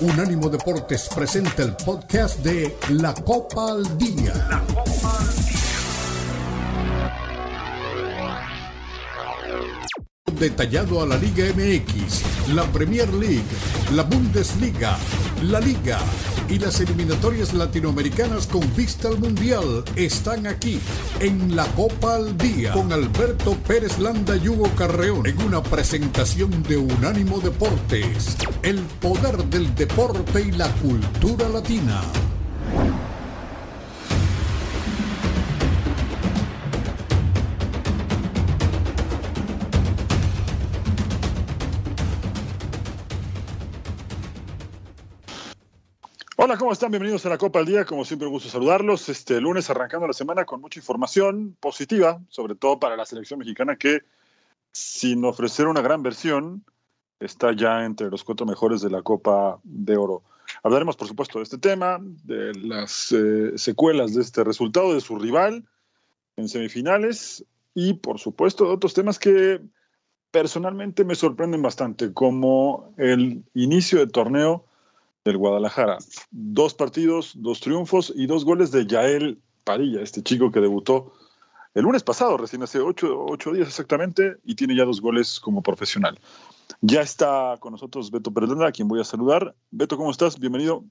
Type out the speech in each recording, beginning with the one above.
Unánimo Deportes presenta el podcast de La Copa al Día. La Copa al Día. Detallado a la Liga MX, la Premier League, la Bundesliga, la Liga y las eliminatorias latinoamericanas con vista al Mundial están aquí en la Copa al Día con Alberto Pérez Landa y Hugo Carreón en una presentación de Unánimo Deportes, el poder del deporte y la cultura latina. Hola, ¿cómo están? Bienvenidos a la Copa al Día. Como siempre, un gusto saludarlos. Este lunes arrancando la semana con mucha información positiva, sobre todo para la selección mexicana que, sin ofrecer una gran versión, está ya entre los cuatro mejores de la Copa de Oro. Hablaremos, por supuesto, de este tema, de las eh, secuelas de este resultado, de su rival en semifinales y, por supuesto, de otros temas que personalmente me sorprenden bastante, como el inicio de torneo del Guadalajara. Dos partidos, dos triunfos y dos goles de Yael Padilla, este chico que debutó el lunes pasado, recién hace ocho, días exactamente, y tiene ya dos goles como profesional. Ya está con nosotros Beto Pérez a quien voy a saludar. Beto, ¿cómo estás? Bienvenido.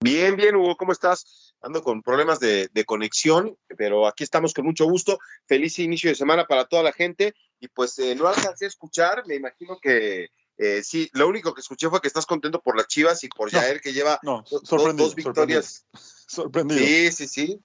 Bien, bien, Hugo, ¿cómo estás? Ando con problemas de, de, conexión, pero aquí estamos con mucho gusto. Feliz inicio de semana para toda la gente. Y pues eh, no alcancé a escuchar, me imagino que eh, sí, lo único que escuché fue que estás contento por las Chivas y por Jair, que lleva dos, victorias. Sorprendido. Sí, sí, sí.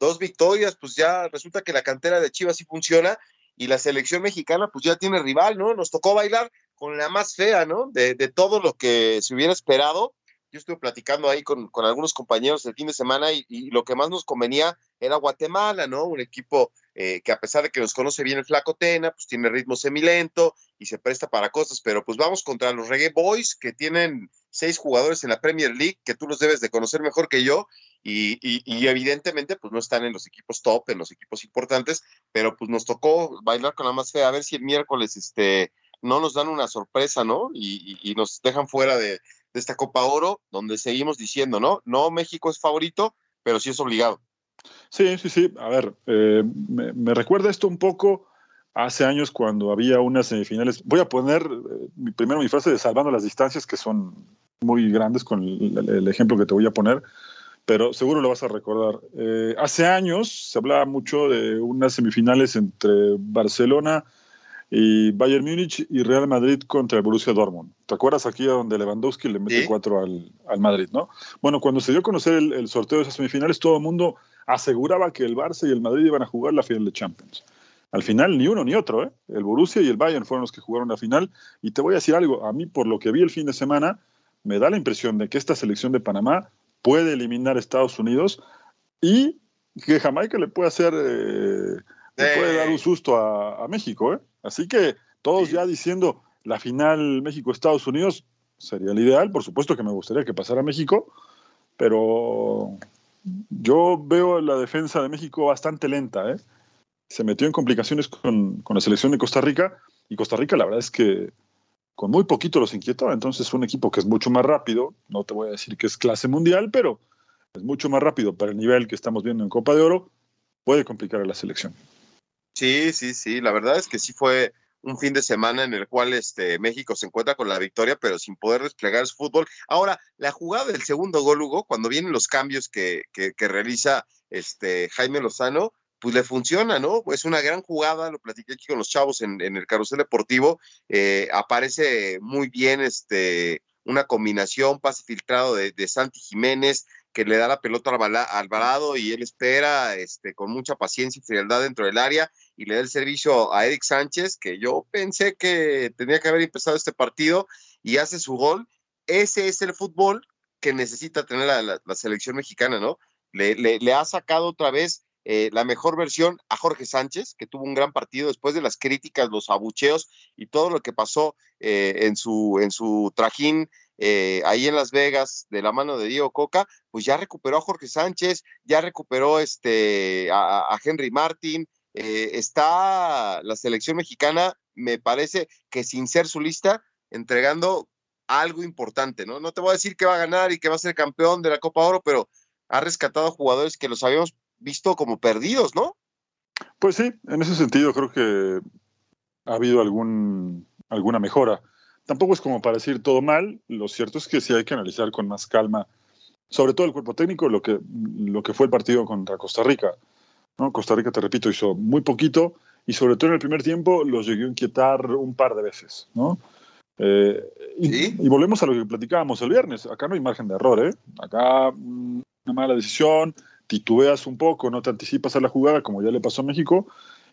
Dos victorias, pues ya resulta que la cantera de Chivas sí funciona y la selección mexicana pues ya tiene rival, ¿no? Nos tocó bailar con la más fea, ¿no? De, de todo lo que se hubiera esperado. Yo estuve platicando ahí con, con algunos compañeros el fin de semana y, y, lo que más nos convenía era Guatemala, ¿no? Un equipo eh, que a pesar de que nos conoce bien el flaco Tena, pues tiene ritmo semilento y se presta para cosas, pero pues vamos contra los Reggae Boys que tienen seis jugadores en la Premier League, que tú los debes de conocer mejor que yo, y, y, y, evidentemente pues no están en los equipos top, en los equipos importantes, pero pues nos tocó bailar con la más fea, a ver si el miércoles este, no nos dan una sorpresa, ¿no? Y, y nos dejan fuera de, de, esta Copa Oro, donde seguimos diciendo, ¿no? No México es favorito, pero sí es obligado. Sí, sí, sí. A ver, eh, me, me, recuerda esto un poco hace años cuando había unas semifinales. Voy a poner eh, primero mi frase de salvando las distancias, que son muy grandes con el, el, ejemplo que te voy a poner, pero seguro lo vas a recordar. Eh, hace años se hablaba mucho de unas semifinales entre Barcelona y Bayern Múnich y Real Madrid contra el Borussia Dortmund. ¿Te acuerdas aquí a donde Lewandowski le mete ¿Sí? cuatro al, al, Madrid, no? Bueno, cuando se dio a conocer el, el sorteo de esas semifinales, todo el mundo aseguraba que el Barça y el Madrid iban a jugar la final de Champions. Al final, ni uno ni otro, ¿eh? El Borussia y el Bayern fueron los que jugaron la final. Y te voy a decir algo, a mí por lo que vi el fin de semana, me da la impresión de que esta selección de Panamá puede eliminar a Estados Unidos y que Jamaica le puede hacer, eh, le puede dar un susto a, a México, ¿eh? Así que todos ya diciendo la final México-Estados Unidos sería el ideal. Por supuesto que me gustaría que pasara México, pero yo veo la defensa de México bastante lenta. ¿eh? Se metió en complicaciones con, con, la selección de Costa Rica y Costa Rica la verdad es que con muy poquito los inquietaba. Entonces un equipo que es mucho más rápido, no te voy a decir que es clase mundial, pero es mucho más rápido para el nivel que estamos viendo en Copa de Oro, puede complicar a la selección. Sí, sí, sí, la verdad es que sí fue un fin de semana en el cual este, México se encuentra con la victoria, pero sin poder desplegar su fútbol. Ahora, la jugada del segundo gol, Hugo, cuando vienen los cambios que, que, que realiza este, Jaime Lozano, pues le funciona, ¿no? Es una gran jugada, lo platiqué aquí con los chavos en, en el carrusel deportivo, eh, aparece muy bien este, una combinación, pase filtrado de, de Santi Jiménez, que le da la pelota a Alvarado y él espera este, con mucha paciencia y frialdad dentro del área y le da el servicio a Eric Sánchez, que yo pensé que tenía que haber empezado este partido y hace su gol. Ese es el fútbol que necesita tener la, la, la selección mexicana, ¿no? Le, le, le, ha sacado otra vez eh, la mejor versión a Jorge Sánchez, que tuvo un gran partido después de las críticas, los abucheos y todo lo que pasó eh, en, su, en su trajín eh, ahí en Las Vegas de la mano de Diego Coca, pues ya recuperó a Jorge Sánchez, ya recuperó este, a, Henry Martin, está la selección mexicana, me parece que sin ser su lista, entregando algo importante, ¿no? No te voy a decir que va a ganar y que va a ser campeón de la Copa Oro, pero ha rescatado jugadores que los habíamos visto como perdidos, ¿no? Pues sí, en ese sentido creo que ha habido algún, alguna mejora. Tampoco es como para decir todo mal, lo cierto es que sí hay que analizar con más calma, sobre todo el cuerpo técnico, lo que, lo que fue el partido contra Costa Rica. ¿no? Costa Rica, te repito, hizo muy poquito y sobre todo en el primer tiempo los llegó a inquietar un par de veces. ¿no? Eh, y, volvemos a lo que platicábamos el viernes. Acá no hay margen de error. ¿eh? Acá mm, una mala decisión, titubeas un poco, no te anticipas a la jugada como ya le pasó a México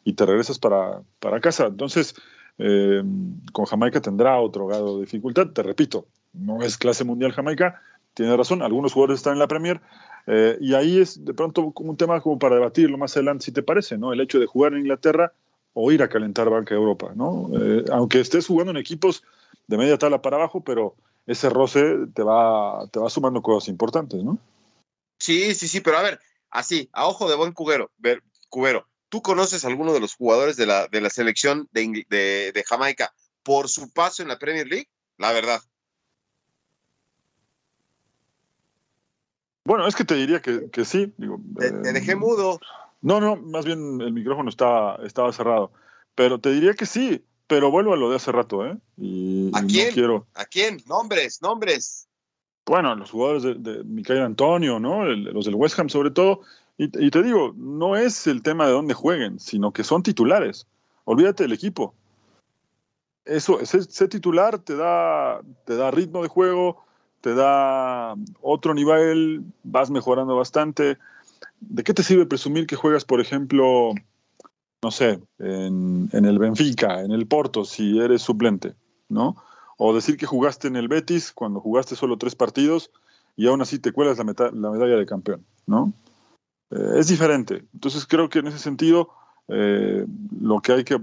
y te regresas para, para casa. Entonces, eh, con Jamaica tendrá otro grado de dificultad. Te repito, no es clase mundial Jamaica, tiene razón, algunos jugadores están en la Premier eh, y ahí es de pronto un tema como para debatirlo más adelante, si te parece, ¿no? El hecho de jugar en Inglaterra o ir a calentar banca de Europa, ¿no? Eh, aunque estés jugando en equipos de media tabla para abajo, pero ese roce te va, te va sumando cosas importantes, ¿no? Sí, sí, sí, pero a ver, así, a ojo de buen cubero, ver, cubero, ¿tú conoces a alguno de los jugadores de la, de la selección de, de, Jamaica por su paso en la Premier League? La verdad. Bueno, es que te diría que, que sí. Digo, te, eh, dejé mudo. No, no, más bien el micrófono estaba, estaba cerrado. Pero te diría que sí, pero vuelvo a lo de hace rato, ¿eh? Y, ¿A quién? quiero... ¿A quién? Nombres, nombres bueno, los jugadores de, de Antonio, ¿no? los del West Ham sobre todo. Y, te digo, no es el tema de dónde jueguen, sino que son titulares. Olvídate del equipo. Eso, ese, titular te da, te da ritmo de juego, te da otro nivel, vas mejorando bastante. ¿De qué te sirve presumir que juegas, por ejemplo, no sé, en el Benfica, en el Porto, si eres suplente, ¿no? O decir que jugaste en el Betis cuando jugaste solo tres partidos y aún así te cuelas la, medalla de campeón, ¿no? Eh, es diferente. Entonces creo que en ese sentido eh, lo que hay que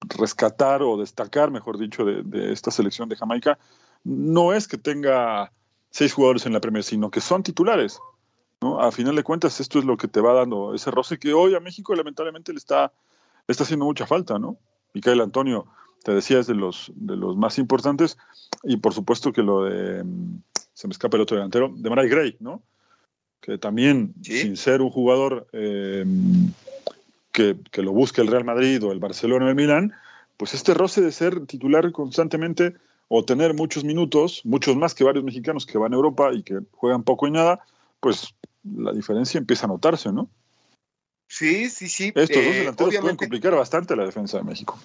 rescatar o destacar, mejor dicho, de, esta selección de Jamaica, no es que tenga seis jugadores en la Premier, sino que son titulares. ¿no? A final de cuentas, esto es lo que te va dando ese roce que hoy a México lamentablemente le está, le está haciendo mucha falta, ¿no? Micael Antonio te decía, es de los, de los más importantes. Y por supuesto que lo de, mm, se me escapa el otro delantero, de Maray Gray, ¿no? Que también, sin ser un jugador eh, que, que, lo busque el Real Madrid o el Barcelona o el Milán, pues este roce de ser titular constantemente o tener muchos minutos, muchos más que varios mexicanos que van a Europa y que juegan poco y nada, pues la diferencia empieza a notarse, ¿no? Sí, sí, sí. Estos dos eh, delanteros pueden complicar bastante la defensa de México.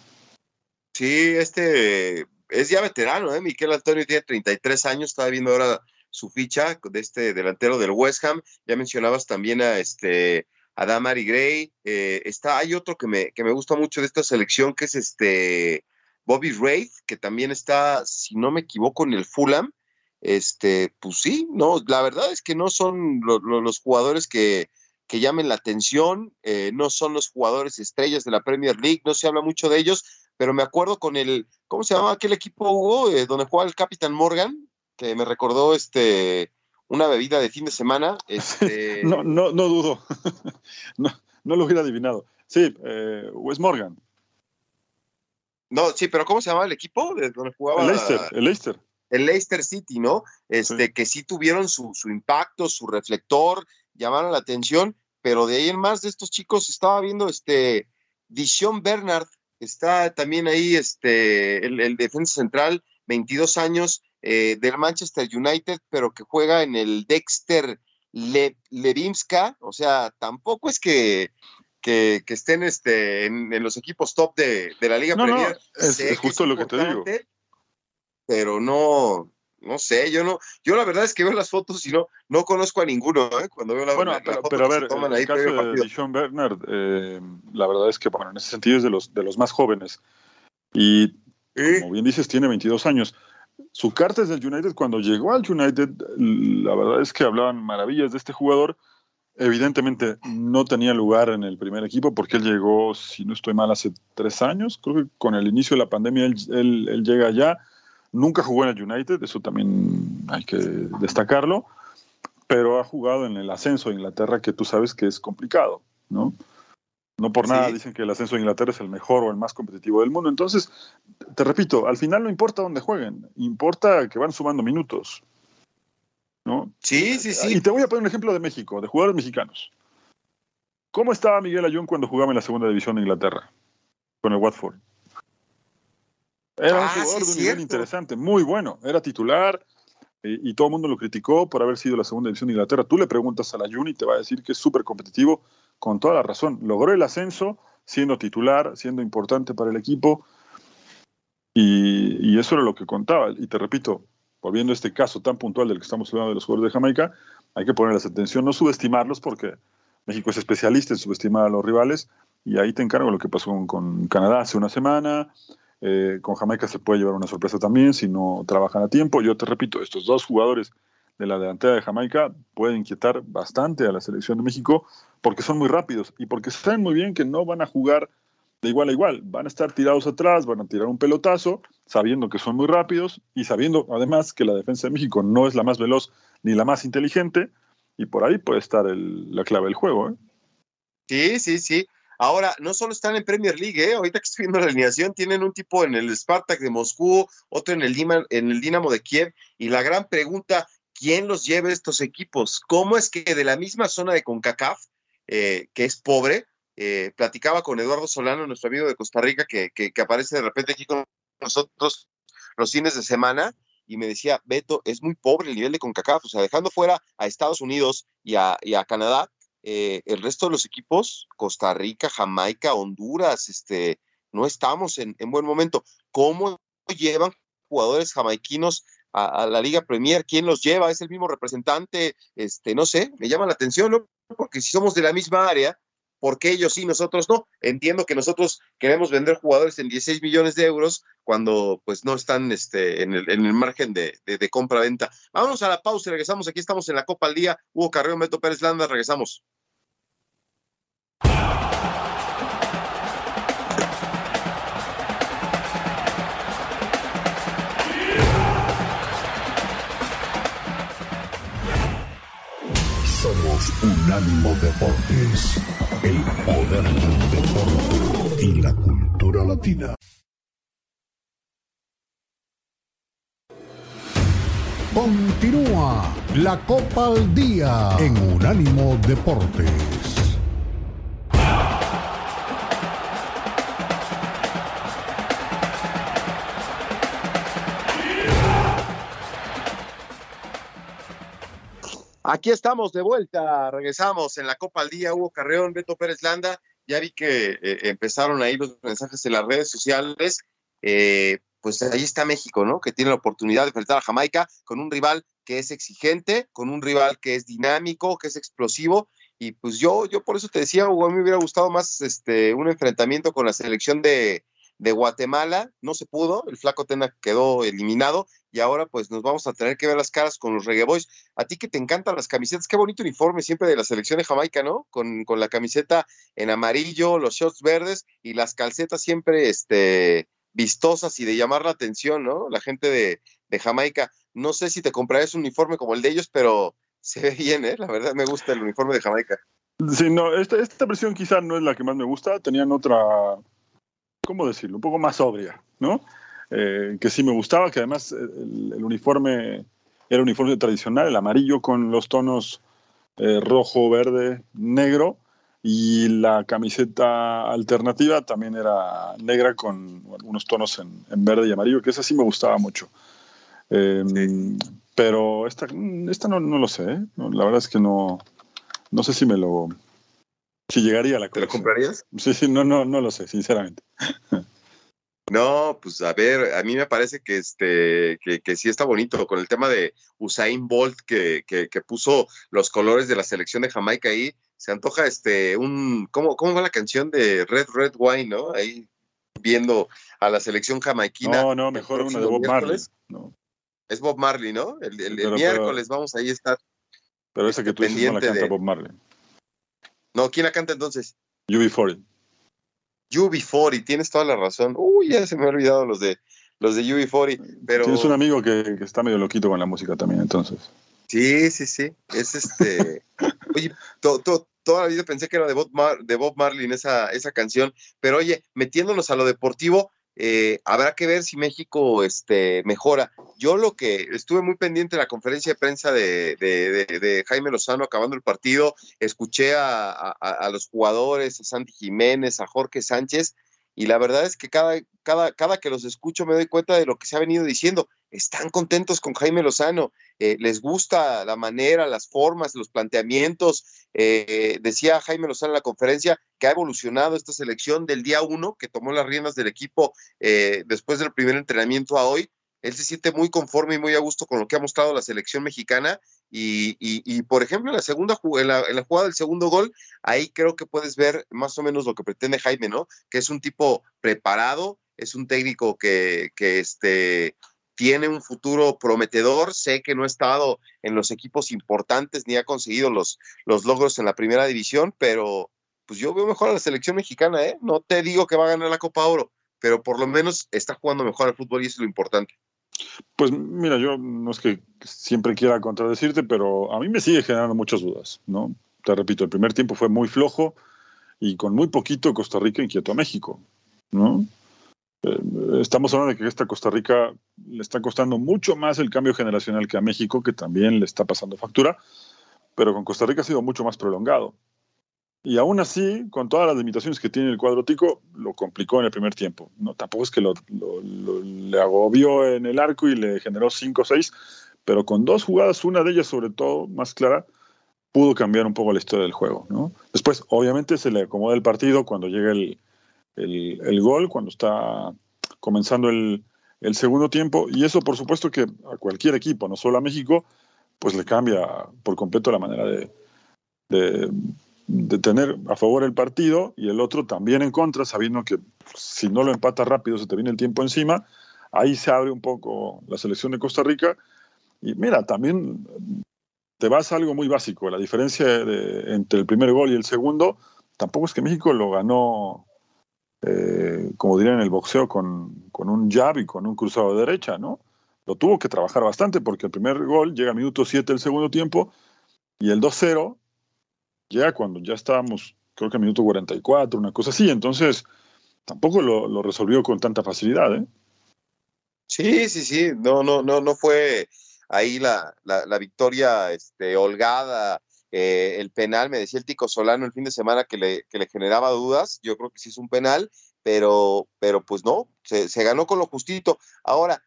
Sí, este es ya veterano, ¿eh? Miquel Antonio tiene 33 años, estaba viendo ahora su ficha de este delantero del West Ham. Ya mencionabas también a este a Damari Gray. Eh, está, hay otro que me, que me gusta mucho de esta selección, que es este Bobby Wraith, que también está, si no me equivoco, en el Fulham. Este, pues sí, no, la verdad es que no son los jugadores que, que llamen la atención, eh, no son los jugadores estrellas de la Premier League, no se habla mucho de ellos, pero me acuerdo con el, ¿cómo se llama aquel equipo, Hugo? Eh, donde jugaba el Capitán Morgan, que me recordó este una bebida de fin de semana. Este... no, no, no dudo. no, no, lo hubiera adivinado. Sí, eh, Wes Morgan. No, sí, pero ¿cómo se llamaba el equipo? De donde jugaba. El Leicester, el Leicester. El Leicester City, ¿no? Este, que sí tuvieron su, su impacto, su reflector, llamaron la atención, pero de ahí en más de estos chicos estaba viendo este Dishon Bernard, Está también ahí este, el, defensa central, 22 años, eh, del Manchester United, pero que juega en el Dexter Le, O sea, tampoco es que, que, estén este, en, los equipos top de, la Liga Premier. es, justo lo que te digo. Pero no, no sé, yo no, yo la verdad es que veo las fotos y no, no conozco a ninguno, ¿eh? Cuando veo la, bueno, pero, a ver, en el caso de Sean Bernard, eh, la verdad es que, bueno, en ese sentido es de los, de los más jóvenes. Y, como bien dices, tiene 22 años. Su carta es del United. Cuando llegó al United, la verdad es que hablaban maravillas de este jugador. Evidentemente no tenía lugar en el primer equipo porque él llegó, si no estoy mal, hace tres años. Creo que con el inicio de la pandemia él, él, él llega allá Nunca jugó en el United, eso también hay que destacarlo, pero ha jugado en el ascenso de Inglaterra, que tú sabes que es complicado, ¿no? No por nada dicen que el ascenso de Inglaterra es el mejor o el más competitivo del mundo. Entonces, te repito, al final no importa dónde jueguen, importa que van sumando minutos. ¿no? Sí, sí, sí. Y te voy a poner un ejemplo de México, de jugadores mexicanos. ¿Cómo estaba Miguel Ayun cuando jugaba en la segunda división de Inglaterra? Con el Watford. Era un ah, jugador de un nivel interesante, muy bueno. Era titular y, todo el mundo lo criticó por haber sido la segunda división de Inglaterra. Tú le preguntas a la Ayun y te va a decir que es súper competitivo con toda la razón. Logró el ascenso siendo titular, siendo importante para el equipo. Y, eso era lo que contaba. Y te repito, volviendo a este caso tan puntual del que estamos hablando de los jugadores de Jamaica, hay que ponerles atención, no subestimarlos porque México es especialista en subestimar a los rivales. Y ahí te encargo lo que pasó con, Canadá hace una semana. Eh, con Jamaica se puede llevar una sorpresa también si no trabajan a tiempo. Yo te repito, estos dos jugadores de la delantera de Jamaica pueden inquietar bastante a la selección de México porque son muy rápidos y porque saben muy bien que no van a jugar de igual a igual, van a estar tirados atrás, van a tirar un pelotazo, sabiendo que son muy rápidos y sabiendo además que la defensa de México no es la más veloz ni la más inteligente y por ahí puede estar la clave del juego. ¿eh? Sí, sí, sí. Ahora, no solo están en Premier League, ¿eh? ahorita que estoy viendo la alineación, tienen un tipo en el Spartak de Moscú, otro en el, en el Dinamo de Kiev, y la gran pregunta, ¿quién los lleva estos equipos? ¿Cómo es que de la misma zona de CONCACAF eh, que es pobre. Eh, platicaba con Eduardo Solano, nuestro amigo de Costa Rica, que, aparece de repente aquí con nosotros los fines de semana, y me decía, Beto, es muy pobre el nivel de CONCACAF, o sea, dejando fuera a Estados Unidos y a, Canadá, eh, el resto de los equipos, Costa Rica, Jamaica, Honduras, este, no estamos en, buen momento. ¿Cómo llevan jugadores jamaiquinos a, a, la Liga Premier? ¿Quién los lleva? ¿Es el mismo representante? Este, no sé, me llama la atención, ¿no? porque si somos de la misma área, ¿por qué ellos sí, nosotros no? Entiendo que nosotros queremos vender jugadores en 16 millones de euros cuando pues no están este, en, el, en el margen de, de, compra-venta. Vámonos a la pausa y regresamos. Aquí estamos en la Copa al Día. Hugo Carreo, Meto Pérez Landa, regresamos. Unánimo Deportes, el poder del deporte y la cultura latina. Continúa la Copa al Día en Unánimo Deportes. Aquí estamos de vuelta, regresamos en la Copa al Día, Hugo Carreón, Beto Pérez Landa, ya vi que eh, empezaron ahí los mensajes en las redes sociales, eh, pues ahí está México, ¿no? Que tiene la oportunidad de enfrentar a Jamaica con un rival que es exigente, con un rival que es dinámico, que es explosivo, y pues yo, yo por eso te decía, Hugo, a mí me hubiera gustado más este, un enfrentamiento con la selección de, de Guatemala, no se pudo, el flaco Tena quedó eliminado y ahora pues nos vamos a tener que ver las caras con los Reggae Boys. A ti que te encantan las camisetas, qué bonito uniforme siempre de la selección de Jamaica, ¿no? Con, con la camiseta en amarillo, los shorts verdes y las calcetas siempre este, vistosas y de llamar la atención, ¿no? La gente de, de Jamaica. No sé si te comprarás un uniforme como el de ellos, pero se ve bien, ¿eh? La verdad me gusta el uniforme de Jamaica. Sí, no, esta, esta versión quizás no es la que más me gusta. Tenían otra ¿cómo decirlo? Un poco más sobria, ¿no? Eh, que sí me gustaba, que además eh, el, uniforme era un uniforme tradicional, el amarillo con los tonos eh, rojo, verde, negro, y la camiseta alternativa también era negra con unos tonos en, verde y amarillo, que esa sí me gustaba mucho. Em, pero esta, esta no, lo sé, la verdad es que no, no sé si me lo, si llegaría a la ¿Te lo comprarías? Sí, sí, no, no, no lo sé, sinceramente. No, pues a ver, a mí me parece que este, que, que sí está bonito con el tema de Usain Bolt que, que, puso los colores de la selección de Jamaica ahí. Se antoja este un, ¿cómo, cómo va la canción de Red Red Wine, no? Ahí viendo a la selección jamaiquina. No, no, mejor una de Bob Marley. Es Bob Marley, ¿no? El, el, miércoles vamos ahí a estar. Pero esa que tú dices no la canta Bob Marley. No, ¿quién la canta entonces? UB40. UB40, tienes toda la razón. Uy, ya se me ha olvidado los de los de UB40, pero... Tienes un amigo que, está medio loquito con la música también, entonces. Sí, sí, sí. Es este... Oye, toda la vida pensé que era de Bob, de Bob Marley esa, esa canción, pero oye, metiéndonos a lo deportivo, eh, habrá que ver si México este, mejora. Yo lo que estuve muy pendiente de la conferencia de prensa de, Jaime Lozano acabando el partido, escuché a, a, los jugadores, a Santi Jiménez, a Jorge Sánchez, y la verdad es que cada, cada, cada que los escucho me doy cuenta de lo que se ha venido diciendo. Están contentos con Jaime Lozano, eh, les gusta la manera, las formas, los planteamientos. Eh, decía Jaime Lozano en la conferencia que ha evolucionado esta selección del día uno, que tomó las riendas del equipo eh, después del primer entrenamiento a hoy. Él se siente muy conforme y muy a gusto con lo que ha mostrado la selección mexicana y, por ejemplo, en la segunda en la, en la, jugada del segundo gol, ahí creo que puedes ver más o menos lo que pretende Jaime, ¿no? Que es un tipo preparado, es un técnico que, que este, tiene un futuro prometedor. Sé que no ha estado en los equipos importantes ni ha conseguido los, los logros en la primera división, pero pues yo veo mejor a la selección mexicana, ¿eh? No te digo que va a ganar la Copa Oro, pero por lo menos está jugando mejor al fútbol y eso es lo importante. Pues mira, yo no es que siempre quiera contradecirte, pero a mí me sigue generando muchas dudas, ¿no? Te repito, el primer tiempo fue muy flojo y con muy poquito Costa Rica inquietó a México, ¿no? Eh, estamos hablando de que esta Costa Rica le está costando mucho más el cambio generacional que a México, que también le está pasando factura, pero con Costa Rica ha sido mucho más prolongado. Y aún así, con todas las limitaciones que tiene el cuadro tico, lo complicó en el primer tiempo. No, tampoco es que lo, le agobió en el arco y le generó 5 o 6, pero con dos jugadas, una de ellas sobre todo, más clara, pudo cambiar un poco la historia del juego. ¿no? Después, obviamente, se le acomoda el partido cuando llega el, el, gol, cuando está comenzando el, segundo tiempo, y eso por supuesto que a cualquier equipo, no solo a México, pues le cambia por completo la manera de, de de tener a favor el partido y el otro también en contra, sabiendo que si no lo empata rápido se te viene el tiempo encima. Ahí se abre un poco la selección de Costa Rica. Y mira, también te vas a algo muy básico. La diferencia entre el primer gol y el segundo, tampoco es que México lo ganó, eh, como dirían en el boxeo, con, un jab y con un cruzado de derecha, ¿no? Lo tuvo que trabajar bastante porque el primer gol llega a minuto 7 del segundo tiempo y el 2-0 ya cuando ya estábamos, creo que a minuto 44, una cosa así. Entonces, tampoco lo, resolvió con tanta facilidad, ¿eh? Sí, sí, sí. No, no, no, no fue ahí la, la, victoria este, holgada. Eh, el penal, me decía el Tico Solano el fin de semana que le, que le generaba dudas. Yo creo que sí es un penal, pero, pero pues no, se, se ganó con lo justito. Ahora,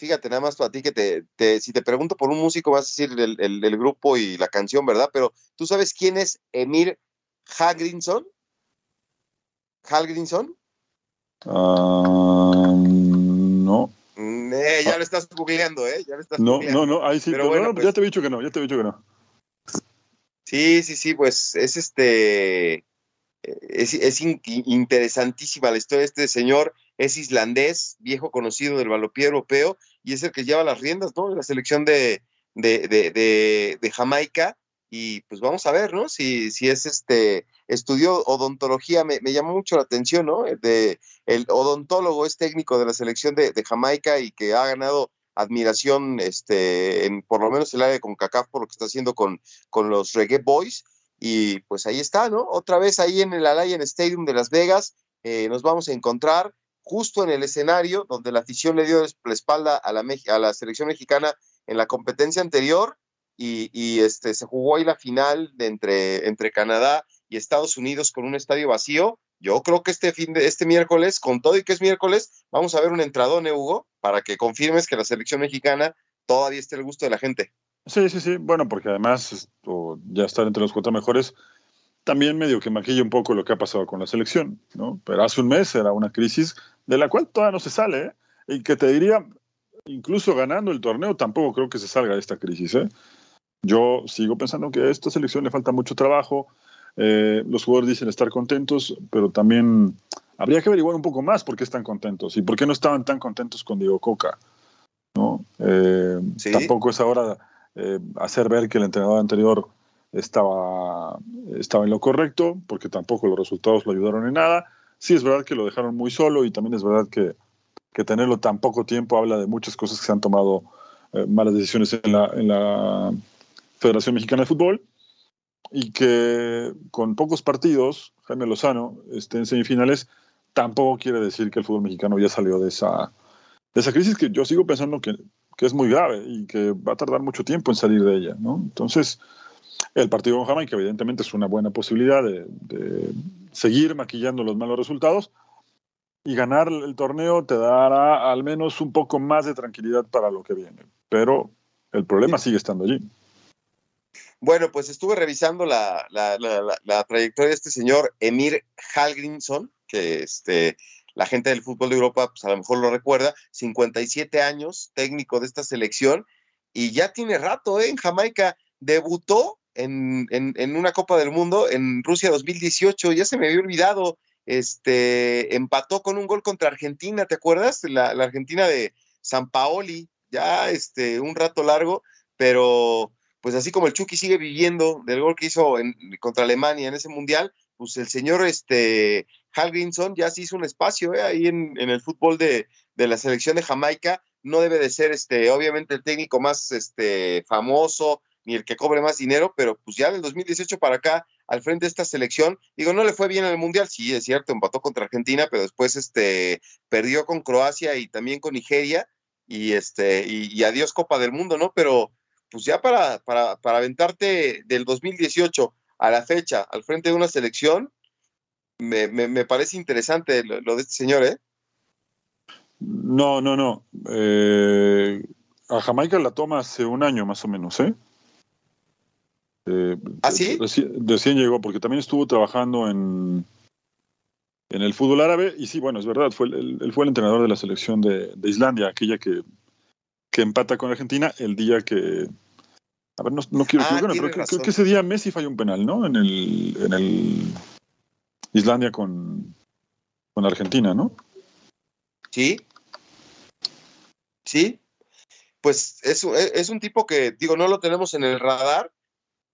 fíjate nada más para ti que te, si te pregunto por un músico vas a decir el, grupo y la canción, ¿verdad? Pero ¿tú sabes quién es Emir Hagrinson? ¿Hagrinson? Ah, no. Mm, eh, ya lo estás googleando, ¿eh? Ya lo estás no, no, no, ahí sí, pero, bueno, pues ya te he dicho que no, ya te he dicho que no. Sí, sí, sí, pues es este, es, es interesantísima la historia de este señor es islandés, viejo conocido del balompié europeo, y es el que lleva las riendas, ¿no? De la selección de, de, Jamaica. Y pues vamos a ver, ¿no? Si, si es este, estudió odontología, me, llamó mucho la atención, ¿no? De, el odontólogo es técnico de la selección de, Jamaica y que ha ganado admiración, este, en por lo menos el área de CONCACAF por lo que está haciendo con, con los Reggae Boys. Y pues ahí está, ¿no? Otra vez ahí en el Allianz Stadium de Las Vegas, eh, nos vamos a encontrar justo en el escenario donde la afición le dio la espalda a la, a la selección mexicana en la competencia anterior y, este, se jugó ahí la final de entre, entre Canadá y Estados Unidos con un estadio vacío. Yo creo que este fin de este miércoles, con todo y que es miércoles, vamos a ver un entradón, ¿eh, Hugo, para que confirmes que la selección mexicana todavía esté al gusto de la gente. Sí, sí, sí. Bueno, porque además ya estar entre los cuatro mejores también medio que maquilla un poco lo que ha pasado con la selección, ¿no? Pero hace un mes era una crisis de la cual todavía no se sale, ¿eh? y que te diría, incluso ganando el torneo, tampoco creo que se salga de esta crisis, ¿eh? Yo sigo pensando que a esta selección le falta mucho trabajo, eh, los jugadores dicen estar contentos, pero también habría que averiguar un poco más por qué están contentos y por qué no estaban tan contentos con Diego Coca, ¿no? Eh, tampoco es ahora hacer ver que el entrenador anterior estaba, estaba en lo correcto, porque tampoco los resultados lo ayudaron en nada. Sí es verdad que lo dejaron muy solo y también es verdad que, que tenerlo tan poco tiempo habla de muchas cosas que se han tomado eh, malas decisiones en la, en la Federación Mexicana de Fútbol. Y que con pocos partidos, Jaime Lozano esté en semifinales, tampoco quiere decir que el fútbol mexicano ya salió de esa, de esa crisis que yo sigo pensando que, que es muy grave y que va a tardar mucho tiempo en salir de ella. ¿no? Entonces, el partido con Jamaica evidentemente es una buena posibilidad de, de seguir maquillando los malos resultados y ganar el torneo te dará al menos un poco más de tranquilidad para lo que viene. Pero el problema sigue estando allí. Bueno, pues estuve revisando la, la, la, trayectoria de este señor Emir Halgrinson, que este, la gente del fútbol de Europa pues a lo mejor lo recuerda, 57 años, técnico de esta selección, y ya tiene rato ¿eh? en Jamaica, debutó en, en, en, una Copa del Mundo en Rusia 2018, ya se me había olvidado, este, empató con un gol contra Argentina, ¿te acuerdas? La, la Argentina de San Paoli, ya este, un rato largo, pero pues así como el Chucky sigue viviendo del gol que hizo en, contra Alemania en ese mundial, pues el señor este, Halgrinson ya se hizo un espacio ¿eh? ahí en, en, el fútbol de, de, la selección de Jamaica. No debe de ser, este, obviamente, el técnico más este, famoso ni el que cobre más dinero, pero pues ya del 2018 para acá, al frente de esta selección, digo, no le fue bien en el Mundial, sí, es cierto, empató contra Argentina, pero después este, perdió con Croacia y también con Nigeria, y, este, y adiós Copa del Mundo, ¿no? Pero pues ya para, para, para aventarte del 2018 a la fecha al frente de una selección, me, me, me parece interesante lo, lo, de este señor, ¿eh? No, no, no. Eh, a Jamaica la toma hace un año más o menos, ¿eh? eh ¿Ah, sí? Recién, recién, llegó, porque también estuvo trabajando en, en el fútbol árabe, y sí, bueno, es verdad, fue el, él fue el entrenador de la selección de, de Islandia, aquella que, que empata con Argentina el día que. A ver, no, no quiero Ah, pero creo, creo, que ese día Messi falló un penal, ¿no? En el, en el Islandia con, con Argentina, ¿no? Sí. Sí. Pues es, es un tipo que, digo, no lo tenemos en el radar,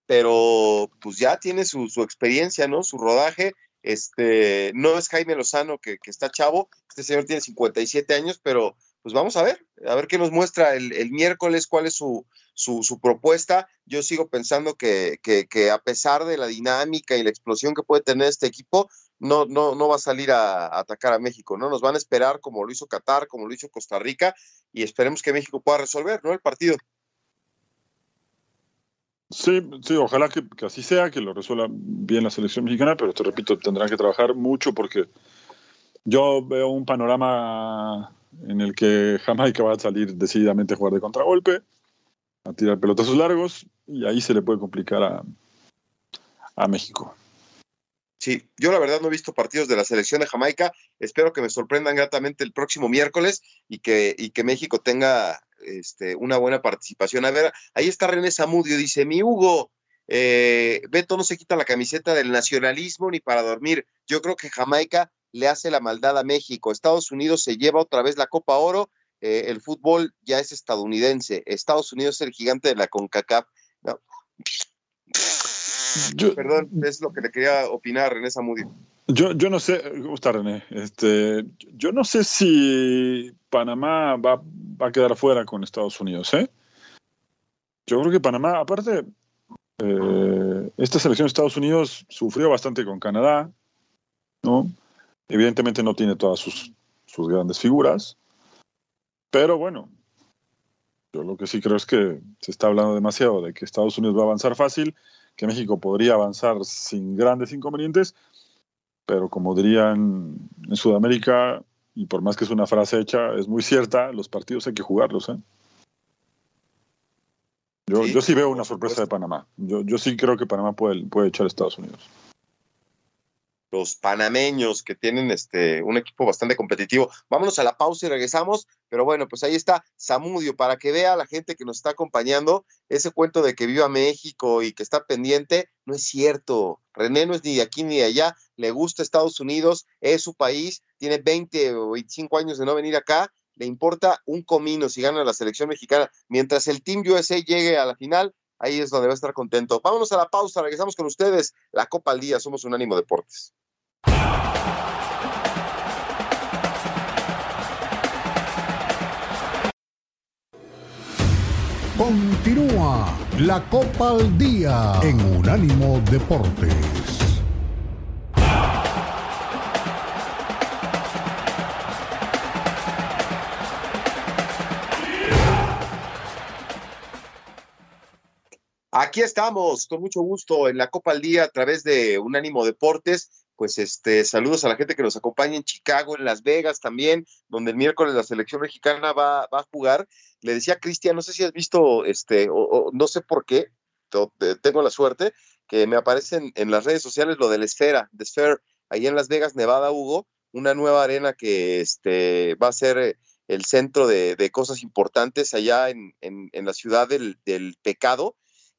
pero pues ya tiene su, su experiencia, ¿no? Su rodaje. Este, no es Jaime Lozano que, que, está chavo, este señor tiene 57 años, pero pues vamos a ver, a ver qué nos muestra el, el miércoles, cuál es su, su, su, propuesta. Yo sigo pensando que, que, a pesar de la dinámica y la explosión que puede tener este equipo, no, no, no va a salir a, a, atacar a México, ¿no? Nos van a esperar como lo hizo Qatar, como lo hizo Costa Rica, y esperemos que México pueda resolver, ¿no? El partido. Sí, sí, ojalá que, que, así sea, que lo resuelva bien la selección mexicana, pero te repito, tendrán que trabajar mucho porque yo veo un panorama en el que Jamaica va a salir decididamente a jugar de contragolpe, a tirar pelotazos largos, y ahí se le puede complicar a, a México. Sí, yo la verdad no he visto partidos de la selección de Jamaica. Espero que me sorprendan gratamente el próximo miércoles y que, y que México tenga este, una buena participación. A ver, ahí está René Zamudio, dice, mi Hugo, eh, Beto no se quita la camiseta del nacionalismo ni para dormir. Yo creo que Jamaica le hace la maldad a México. Estados Unidos se lleva otra vez la Copa Oro. Eh, el fútbol ya es estadounidense. Estados Unidos es el gigante de la CONCACAF. No. Yo, Perdón, es lo que le quería opinar René Zamudio. Yo, yo no sé, gusta René, este, yo no sé si Panamá va, va, a quedar fuera con Estados Unidos, ¿eh? Yo creo que Panamá, aparte, eh, esta selección de Estados Unidos sufrió bastante con Canadá, ¿no? Evidentemente no tiene todas sus, sus grandes figuras, pero bueno, yo lo que sí creo es que se está hablando demasiado de que Estados Unidos va a avanzar fácil, que México podría avanzar sin grandes inconvenientes, pero como dirían en Sudamérica, y por más que es una frase hecha, es muy cierta, los partidos hay que jugarlos. ¿eh? Yo, sí, yo sí veo una sorpresa de Panamá. Yo, yo sí creo que Panamá puede, puede echar a Estados Unidos los panameños que tienen este un equipo bastante competitivo. Vámonos a la pausa y regresamos, pero bueno, pues ahí está Samudio para que vea la gente que nos está acompañando ese cuento de que viva México y que está pendiente, no es cierto. René no es ni de aquí ni de allá, le gusta Estados Unidos, es su país, tiene 20 o 25 años de no venir acá, le importa un comino si gana la selección mexicana. Mientras el Team USA llegue a la final, ahí es donde va a estar contento. Vámonos a la pausa, regresamos con ustedes. La Copa al Día, somos Unánimo Deportes. Continúa la Copa al Día en Unánimo Deportes. Aquí estamos, con mucho gusto, en la Copa al Día a través de Unánimo Deportes pues este, saludos a la gente que nos acompaña en Chicago, en Las Vegas también, donde el miércoles la selección mexicana va, a jugar. Le decía Cristian, no sé si has visto, este, o, no sé por qué, tengo la suerte, que me aparecen en las redes sociales lo de la esfera, de Sphere, ahí en Las Vegas, Nevada, Hugo, una nueva arena que este, va a ser eh, el centro de, cosas importantes allá en, la ciudad del, pecado.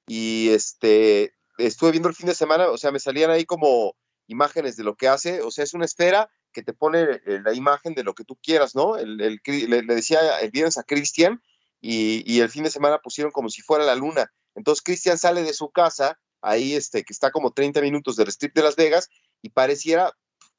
Y este, estuve viendo el fin de semana, o sea, me salían ahí como imágenes de lo que hace, o sea, es una esfera que te pone eh, la imagen de lo que tú quieras, ¿no? El, le, decía el viernes a Cristian y, el fin de semana pusieron como si fuera la luna. Entonces Cristian sale de su casa, ahí este, que está como 30 minutos del strip de Las Vegas, y pareciera,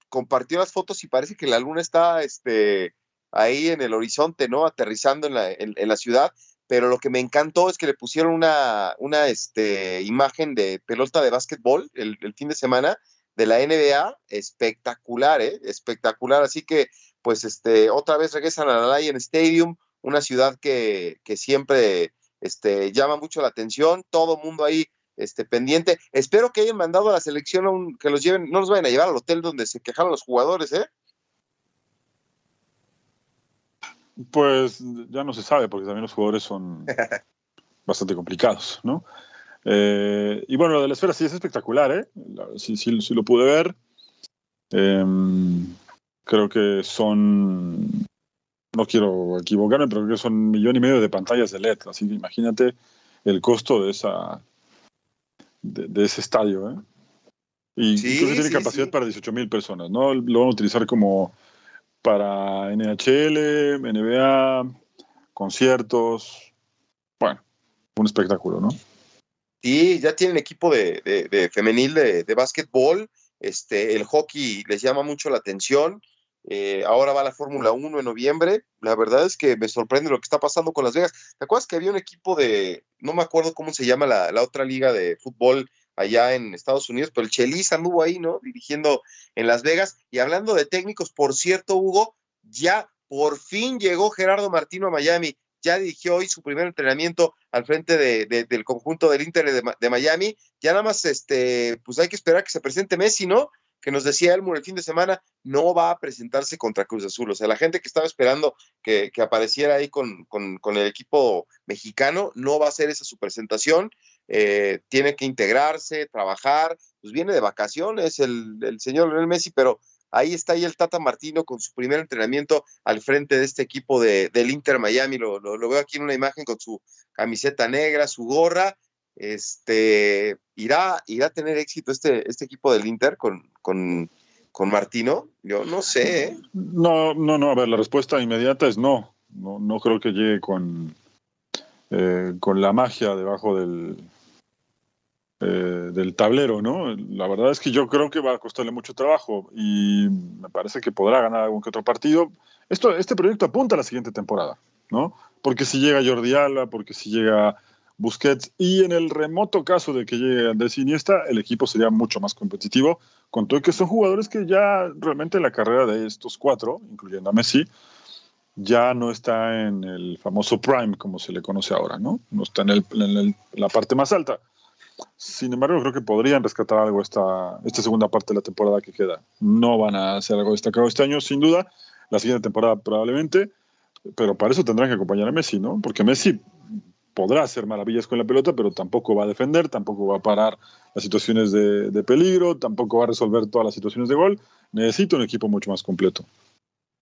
compartió las fotos y parece que la luna está este, ahí en el horizonte, ¿no? Aterrizando en la, en, la ciudad, pero lo que me encantó es que le pusieron una, una este, imagen de pelota de básquetbol el, el, fin de semana de la NBA, espectacular, ¿eh? espectacular. Así que, pues, este, otra vez regresan a la Lion Stadium, una ciudad que, que siempre este, llama mucho la atención, todo mundo ahí este, pendiente. Espero que hayan mandado a la selección que los lleven, no los vayan a llevar al hotel donde se quejaron los jugadores, ¿eh? Pues ya no se sabe, porque también los jugadores son bastante complicados, ¿no? Eh, y bueno, lo de la esfera sí es espectacular, ¿eh? Sí, sí, lo pude ver. Em, creo que son, no quiero equivocarme, pero creo que son un millón y medio de pantallas de LED. Así que imagínate el costo de esa de, ese estadio, ¿eh? Y creo que tiene capacidad para 18 mil personas, ¿no? Lo van a utilizar como para NHL, NBA, conciertos. Bueno, un espectáculo, ¿no? Sí, ya tienen equipo de, femenil de, de básquetbol. Este, el hockey les llama mucho la atención. Eh, ahora va la Fórmula 1 en noviembre. La verdad es que me sorprende lo que está pasando con Las Vegas. ¿Te acuerdas que había un equipo de, no me acuerdo cómo se llama la, otra liga de fútbol allá en Estados Unidos, pero el Chelis anduvo ahí, ¿no? Dirigiendo en Las Vegas. Y hablando de técnicos, por cierto, Hugo, ya por fin llegó Gerardo Martino a Miami ya dirigió hoy su primer entrenamiento al frente del conjunto del Inter de, Miami. Ya nada más, este, pues hay que esperar que se presente Messi, ¿no? Que nos decía Elmo el fin de semana, no va a presentarse contra Cruz Azul. O sea, la gente que estaba esperando que, apareciera ahí con, el equipo mexicano, no va a hacer esa su presentación. Eh, tiene que integrarse, trabajar, pues viene de vacaciones el, señor Lionel Messi, pero Ahí está ahí el Tata Martino con su primer entrenamiento al frente de este equipo de, del Inter Miami. Lo, veo aquí en una imagen con su camiseta negra, su gorra. Este, ¿irá, irá a tener éxito este, este equipo del Inter con, con, Martino? Yo no sé. ¿eh? No, no, no. A ver, la respuesta inmediata es no. No, no creo que llegue con, eh, con la magia debajo del, eh, del tablero, ¿no? La verdad es que yo creo que va a costarle mucho trabajo y me parece que podrá ganar algún que otro partido. Esto, este proyecto apunta a la siguiente temporada, ¿no? Porque si llega Jordi Alba, porque si llega Busquets y en el remoto caso de que llegue Andrés Iniesta, el equipo sería mucho más competitivo, con todo que son jugadores que ya realmente la carrera de estos cuatro, incluyendo a Messi, ya no está en el famoso prime, como se le conoce ahora, ¿no? No está en, en la parte más alta. Sin embargo, creo que podrían rescatar algo esta, esta segunda parte de la temporada que queda. No van a hacer algo destacado este año, sin duda. La siguiente temporada probablemente, pero para eso tendrán que acompañar a Messi, ¿no? Porque Messi podrá hacer maravillas con la pelota, pero tampoco va a defender, tampoco va a parar las situaciones de, de peligro, tampoco va a resolver todas las situaciones de gol. Necesito un equipo mucho más completo.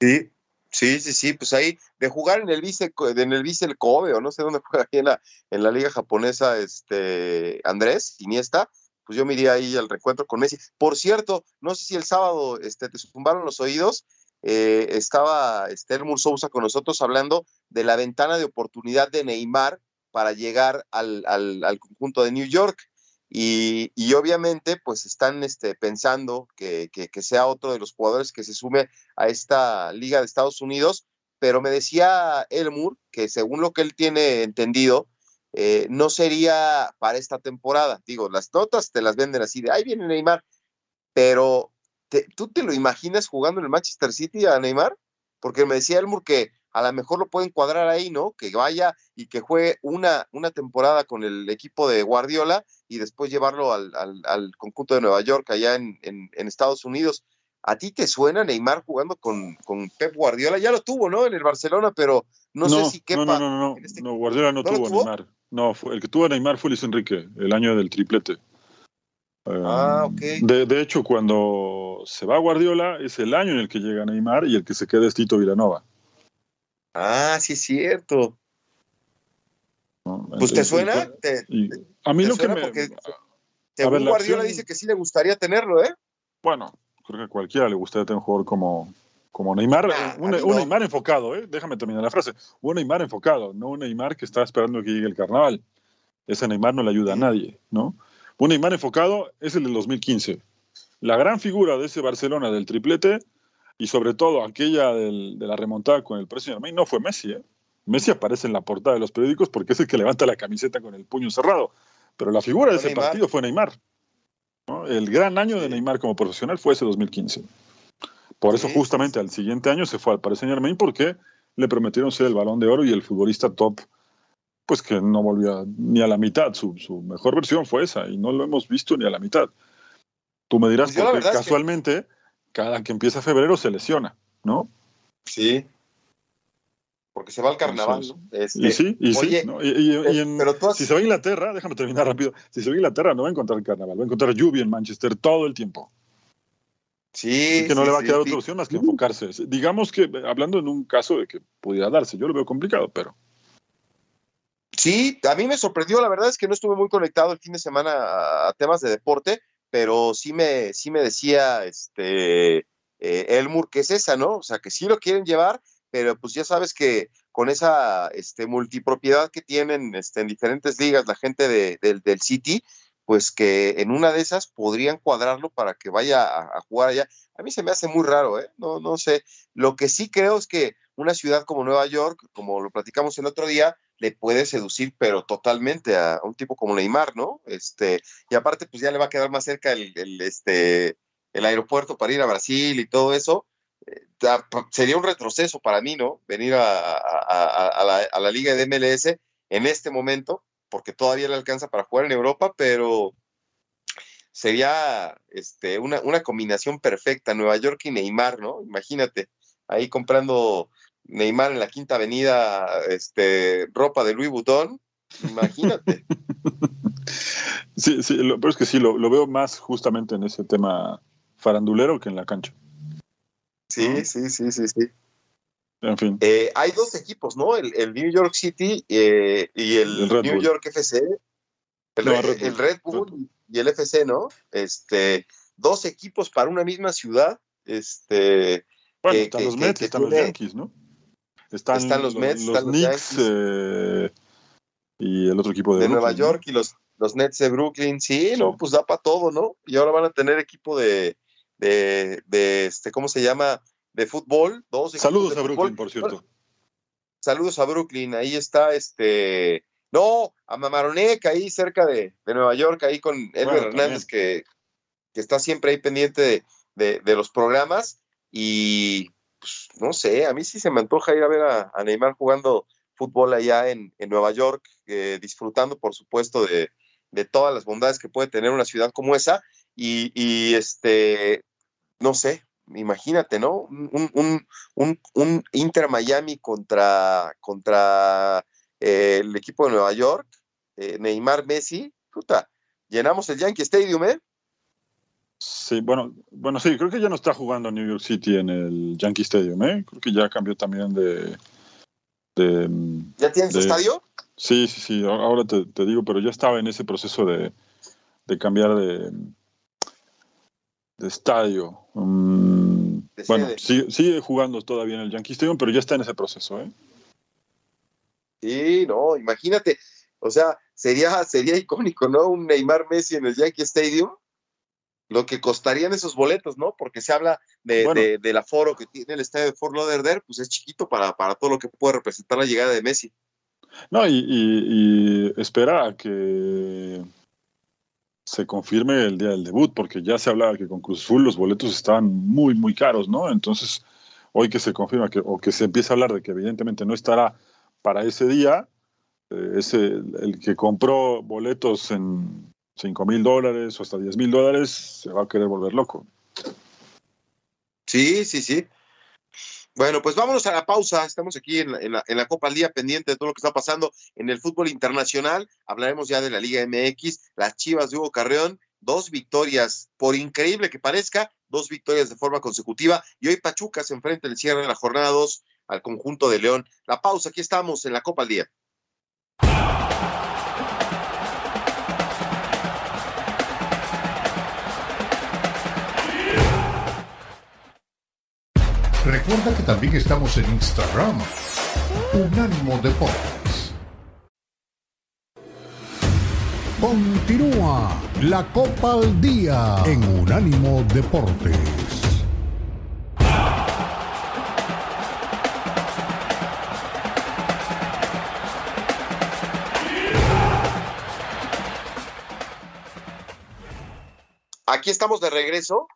Sí, Sí, sí, sí, pues ahí de jugar en el vice, en el vice el Kobe o no sé dónde juega aquí en la, en la liga japonesa, este Andrés Iniesta, pues yo me ahí al reencuentro con Messi. Por cierto, no sé si el sábado este, te zumbaron los oídos, eh, estaba Esther Sousa con nosotros hablando de la ventana de oportunidad de Neymar para llegar al, al conjunto de New York. Y, obviamente, pues están este, pensando que, sea otro de los jugadores que se sume a esta liga de Estados Unidos, pero me decía Elmur que según lo que él tiene entendido, eh, no sería para esta temporada. Digo, las notas te las venden así de, ahí viene Neymar, pero ¿tú te lo imaginas jugando en el Manchester City a Neymar? Porque me decía Elmur que a lo mejor lo pueden cuadrar ahí, ¿no? Que vaya y que juegue una, una temporada con el equipo de Guardiola y después llevarlo al, conjunto de Nueva York, allá en, Estados Unidos. ¿A ti te suena Neymar jugando con, Pep Guardiola? Ya lo tuvo, ¿no? En el Barcelona, pero no, sé si quepa. No, no, no, no, este no Guardiola no, tuvo, Neymar. No, fue, el que tuvo a Neymar fue Luis Enrique, el año del triplete. Ah, ok. De, de, hecho, cuando se va Guardiola, es el año en el que llega Neymar y el que se queda es Tito Villanova. Ah, sí es cierto. pues te suena. a mí lo que me. Porque, Guardiola dice que sí le gustaría tenerlo, ¿eh? Bueno, creo que a cualquiera le gustaría tener un jugador como, como Neymar. un, Neymar enfocado, ¿eh? Déjame terminar la frase. Un Neymar enfocado, no un Neymar que está esperando que llegue el carnaval. Ese Neymar no le ayuda a nadie, ¿no? Un Neymar enfocado es el del 2015. La gran figura de ese Barcelona del triplete y sobre todo aquella de la remontada con el precio Germain no fue Messi. ¿eh? Messi aparece en la portada de los periódicos porque es el que levanta la camiseta con el puño cerrado. Pero la figura de ese partido fue Neymar. El gran año de Neymar como profesional fue ese 2015. Por eso justamente al siguiente año se fue al Paris Saint Germain porque le prometieron ser el balón de oro y el futbolista top, pues que no volvió ni a la mitad. Su, mejor versión fue esa y no lo hemos visto ni a la mitad. Tú me dirás, pues porque casualmente cada que empieza febrero se lesiona, ¿no? Sí. Porque se va al carnaval, ¿no? Este, y sí, y sí. Si se va a Inglaterra, déjame terminar rápido. Si se va a Inglaterra, no va a encontrar el carnaval, va a encontrar lluvia en Manchester todo el tiempo. Sí. Y que no le va a quedar otra opción más que enfocarse. Digamos que, hablando en un caso de que pudiera darse, yo lo veo complicado, pero. Sí, a mí me sorprendió, la verdad es que no estuve muy conectado el fin de semana a temas de deporte, pero sí me, sí me decía este, eh, Elmur que es esa, ¿no? O sea, que sí lo quieren llevar, pero pues ya sabes que con esa este, multipropiedad que tienen este, en diferentes ligas la gente de, del City, pues que en una de esas podrían cuadrarlo para que vaya a, a, jugar allá. A mí se me hace muy raro, ¿eh? No, no sé. Lo que sí creo es que una ciudad como Nueva York, como lo platicamos el otro día, le puede seducir, pero totalmente a, un tipo como Neymar, ¿no? Este, y aparte, pues ya le va a quedar más cerca el, este, el aeropuerto para ir a Brasil y todo eso. Eh, sería un retroceso para mí, ¿no? Venir a, la, liga de MLS en este momento, porque todavía le alcanza para jugar en Europa, pero sería este, una, una combinación perfecta, Nueva York y Neymar, ¿no? Imagínate, ahí comprando Neymar en la Quinta Avenida, este, ropa de Louis Vuitton, imagínate. sí, sí, lo, pero es que sí, lo, veo más justamente en ese tema farandulero que en la cancha. Sí, sí, sí, sí, sí. En fin. Eh, hay dos equipos, ¿no? El, New York City eh, y el, New York FC. El, Red, Bull, y el FC, ¿no? Este, dos equipos para una misma ciudad. Este, bueno, están los Mets, están los Yankees, ¿no? Están, los Mets, los, Knicks eh, y el otro equipo de, Nueva York y los, los Nets de Brooklyn. Sí, no, pues da para todo, ¿no? Y ahora van a tener equipo de, de, este, ¿cómo se llama? De fútbol. Dos Saludos a Brooklyn, por cierto. Saludos a Brooklyn. Ahí está este. No, a Mamaroneca, ahí cerca de, Nueva York, ahí con Edwin Hernández, que, está siempre ahí pendiente de, de los programas. Y pues, no sé, a mí sí se me antoja ir a ver a, Neymar jugando fútbol allá en, Nueva York, eh, disfrutando, por supuesto, de, todas las bondades que puede tener una ciudad como esa. Y, este, no sé, imagínate, ¿no? Un, un, Inter Miami contra, contra eh, el equipo de Nueva York, eh, Neymar Messi, puta, llenamos el Yankee Stadium, ¿eh? Sí, bueno, bueno, sí, creo que ya no está jugando New York City en el Yankee Stadium, ¿eh? Creo que ya cambió también de. ¿Ya tiene su estadio? Sí, sí, sí, ahora te, digo, pero ya estaba en ese proceso de, cambiar de, de estadio. Mm, bueno, sigue, sigue, jugando todavía en el Yankee Stadium, pero ya está en ese proceso, ¿eh? Sí, no, imagínate, o sea, sería, sería icónico, ¿no? Un Neymar Messi en el Yankee Stadium lo que costarían esos boletos, ¿no? Porque se habla de, del aforo que tiene el estadio de Fort Lauderdale, pues es chiquito para, para todo lo que puede representar la llegada de Messi. No, y, espera a que se confirme el día del debut, porque ya se hablaba que con Cruz Azul los boletos estaban muy, muy caros, ¿no? Entonces, hoy que se confirma que, o que se empieza a hablar de que evidentemente no estará para ese día, eh, ese, el que compró boletos en 5 mil dólares o hasta 10 mil dólares se va a querer volver loco. Sí, sí, sí. Bueno, pues vámonos a la pausa. Estamos aquí en la, en, la, Copa al Día, pendiente de todo lo que está pasando en el fútbol internacional. Hablaremos ya de la Liga MX, las Chivas de Hugo Carreón, dos victorias, por increíble que parezca, dos victorias de forma consecutiva. Y hoy Pachuca se enfrenta en el cierre de la jornada 2 al conjunto de León. La pausa, aquí estamos en la Copa al Día. Recuerda que también estamos en Instagram. Unánimo Deportes. Continúa la Copa al Día en Unánimo Deportes. Aquí estamos de regreso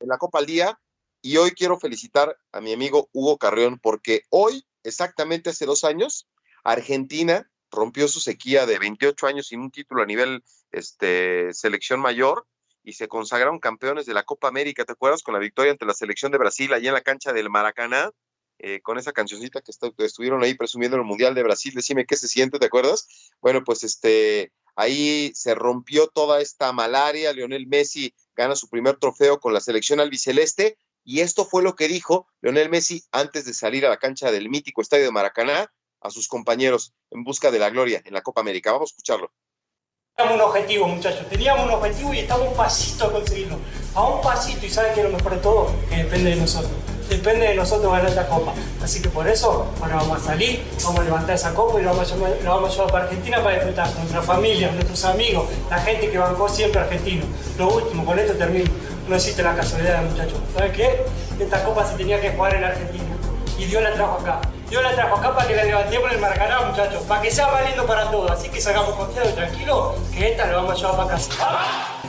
en la Copa al Día y hoy quiero felicitar a mi amigo Hugo Carrión porque hoy, exactamente hace dos años, Argentina rompió su sequía de 28 años sin un título a nivel este, selección mayor y se consagraron campeones de la Copa América, ¿te acuerdas? Con la victoria ante la selección de Brasil allá en la cancha del Maracaná, eh, con esa cancioncita que, estuvieron ahí presumiendo en el Mundial de Brasil, decime qué se siente, ¿te acuerdas? Bueno, pues este, ahí se rompió toda esta malaria, Lionel Messi gana su primer trofeo con la selección albiceleste y esto fue lo que dijo Leonel Messi antes de salir a la cancha del mítico estadio de Maracaná a sus compañeros en busca de la gloria en la Copa América. Vamos a escucharlo. Teníamos un objetivo, muchachos. Teníamos un objetivo y estamos un pasito a conseguirlo. A un pasito. Y saben que lo mejor de todo, que depende de nosotros. Depende de nosotros ganar esta copa. Así que por eso, ahora vamos a salir, vamos a levantar esa copa y lo vamos a, lo vamos a llevar para Argentina para disfrutar nuestra familia, nuestros amigos, la gente que bancó siempre argentino. Lo último, con esto termino no existe la casualidad, muchachos. ¿Sabes qué? Esta copa se tenía que jugar en Argentina. Y Dios la trajo acá. Dios la trajo acá para que la levantemos en el Maracaná, muchachos. Para que sea valiendo para todos. Así que salgamos confiados y tranquilos que esta la vamos a llevar para casa.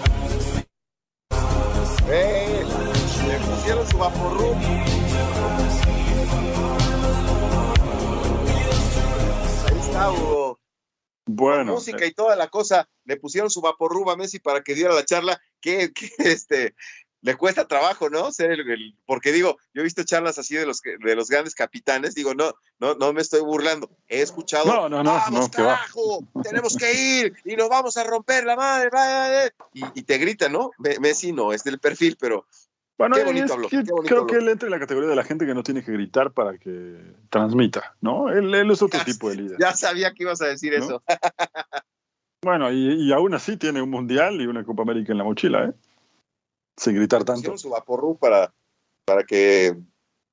¡Eh! Le pusieron su vaporru. Ahí está, Hugo. Bueno. música y toda la cosa. Le pusieron su vaporruba a Messi para que diera la charla. Que, este, le cuesta trabajo, ¿no? Ser el, porque digo, yo he visto charlas así de los de los grandes capitanes, digo, no, no, no me estoy burlando. He escuchado, no, no, no, vamos, carajo, tenemos que ir y nos vamos a romper la madre, Y, y, te grita, ¿no? Messi no, es del perfil, pero bueno, creo que él entra en la categoría de la gente que no tiene que gritar para que transmita, ¿no? Él, es otro tipo de líder. Ya sabía que ibas a decir eso. bueno, y, aún así tiene un mundial y una Copa América en la mochila, ¿eh? Sin gritar tanto. su vaporru para, para que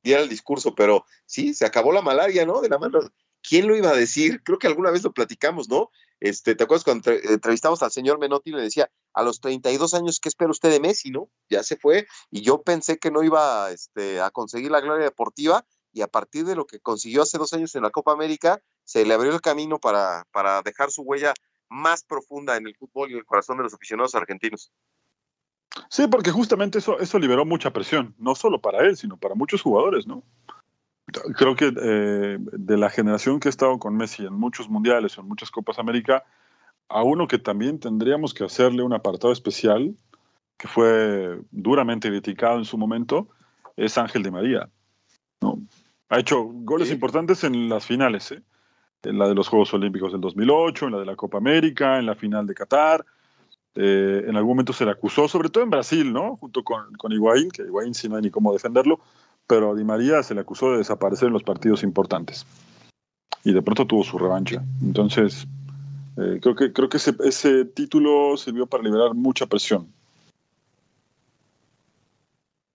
diera el discurso, pero sí, se acabó la malaria, ¿no? De la mano. ¿Quién lo iba a decir? Creo que alguna vez lo platicamos, ¿no? Este, ¿Te acuerdas cuando entrevistamos al señor Menotti y le decía, a los 32 años, ¿qué espera usted de Messi, no? Ya se fue y yo pensé que no iba este, a conseguir la gloria deportiva y a partir de lo que consiguió hace dos años en la Copa América, se le abrió el camino para, para dejar su huella más profunda en el fútbol y en el corazón de los aficionados argentinos. Sí, porque justamente eso, eso liberó mucha presión, no solo para él, sino para muchos jugadores, ¿no? Creo que eh, de la generación que ha estado con Messi en muchos mundiales o en muchas Copas América, a uno que también tendríamos que hacerle un apartado especial, que fue duramente criticado en su momento, es Ángel de María. ¿no? Ha hecho goles importantes en las finales, ¿eh? En la de los Juegos Olímpicos del 2008, en la de la Copa América, en la final de Qatar. Eh, en algún momento se le acusó, sobre todo en Brasil, ¿no? junto con, con Higuaín, que Higuaín sí no hay ni cómo defenderlo, pero a Di María se le acusó de desaparecer en los partidos importantes. Y de pronto tuvo su revancha. Entonces, eh, creo que, creo que ese, ese, título sirvió para liberar mucha presión.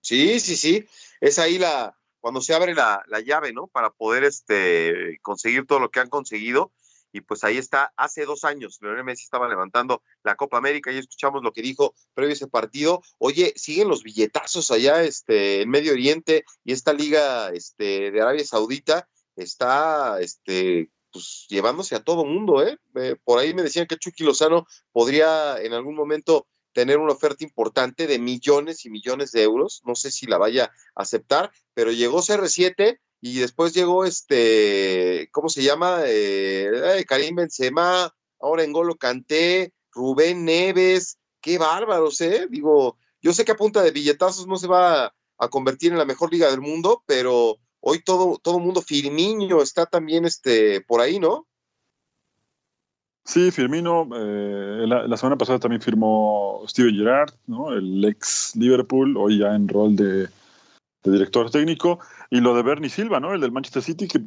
Sí, sí, sí. Es ahí la, cuando se abre la, la llave, ¿no? Para poder este, conseguir todo lo que han conseguido y pues ahí está, hace dos años, Leonel Messi estaba levantando la Copa América y escuchamos lo que dijo previo a ese partido. Oye, siguen los billetazos allá este, en Medio Oriente y esta liga este, de Arabia Saudita está este, pues llevándose a todo mundo, ¿eh? ¿eh? Por ahí me decían que Chucky Lozano podría en algún momento tener una oferta importante de millones y millones de euros. No sé si la vaya a aceptar, pero llegó CR7 y después llegó este, ¿cómo se llama? Eh, Karim Benzema, ahora Engolo Canté, Rubén Neves, qué bárbaros, ¿eh? Digo, yo sé que a punta de billetazos no se va a convertir en la mejor liga del mundo, pero hoy todo todo mundo Firmino está también este por ahí, ¿no? Sí, Firmino, eh, la, semana pasada también firmó Steven Gerrard, ¿no? el ex Liverpool, hoy ya en rol de, director técnico, y lo de Bernie Silva, ¿no? el del Manchester City, que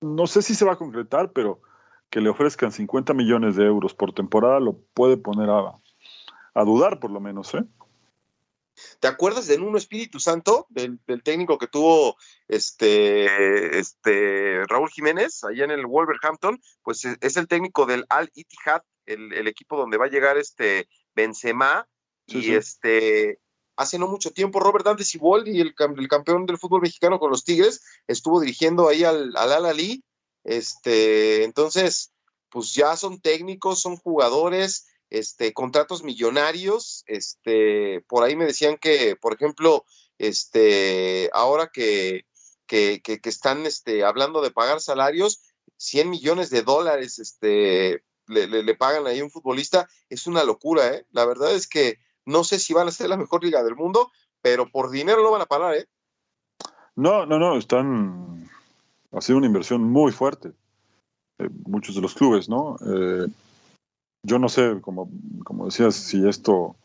no sé si se va a concretar, pero que le ofrezcan 50 millones de euros por temporada lo puede poner a, a dudar, por lo menos. ¿eh? ¿Te acuerdas de Nuno Espíritu Santo, del, técnico que tuvo este, este Raúl Jiménez allá en el Wolverhampton? Pues e, es el técnico del Al Ittihad, el, equipo donde va a llegar este Benzema. y este hace no mucho tiempo Robert Dante Siboldi, el, el campeón del fútbol mexicano con los Tigres, estuvo dirigiendo ahí al, al Al Ali. Este, entonces, pues ya son técnicos, son jugadores este, contratos millonarios, este, por ahí me decían que, por ejemplo, este, ahora que, que, que, están este, hablando de pagar salarios, 100 millones de dólares este, le, le, pagan ahí a un futbolista, es una locura, ¿eh? La verdad es que no sé si van a ser la mejor liga del mundo, pero por dinero lo van a pagar, ¿eh? No, no, no, están, ha sido una inversión muy fuerte, eh, muchos de los clubes, ¿no? Eh, yo no sé, como, como decías, si esto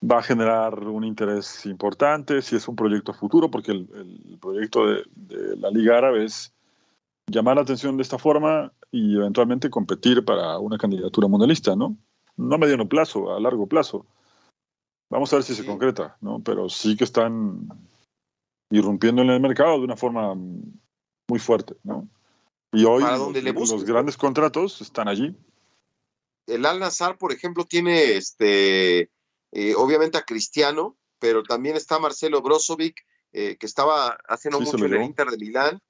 va a generar un interés importante, si es un proyecto futuro, porque el, proyecto de, la Liga Árabe es llamar la atención de esta forma y eventualmente competir para una candidatura mundialista, ¿no? No a mediano plazo, a largo plazo. Vamos a ver si se concreta, ¿no? Pero sí que están irrumpiendo en el mercado de una forma muy fuerte, ¿no? Y hoy los grandes contratos están allí el Al Nazar, por ejemplo, tiene este, eh, obviamente a Cristiano, pero también está Marcelo Brozovic, eh, que estaba haciendo mucho en el Inter de Milán.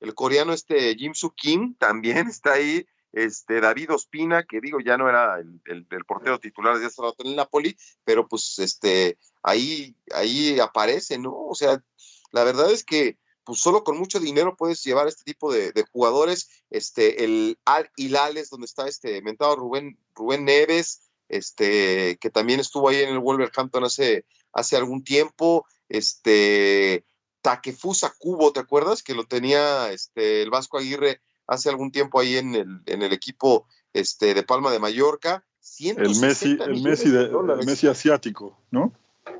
El coreano este Jim Soo Kim también está ahí. Este David Ospina, que digo, ya no era el, portero titular de hace rato en el Napoli, pero pues este ahí, ahí aparece, ¿no? O sea, la verdad es que pues solo con mucho dinero puedes llevar este tipo de, jugadores. Este, el Al Hilales, donde está este mentado Rubén, Rubén Neves, este, que también estuvo ahí en el Wolverhampton hace, hace algún tiempo. Este, Takefusa Cubo, ¿te acuerdas? Que lo tenía este, el Vasco Aguirre hace algún tiempo ahí en el, en el equipo este, de Palma de Mallorca. El Messi, el Messi, de, el Messi asiático, ¿no?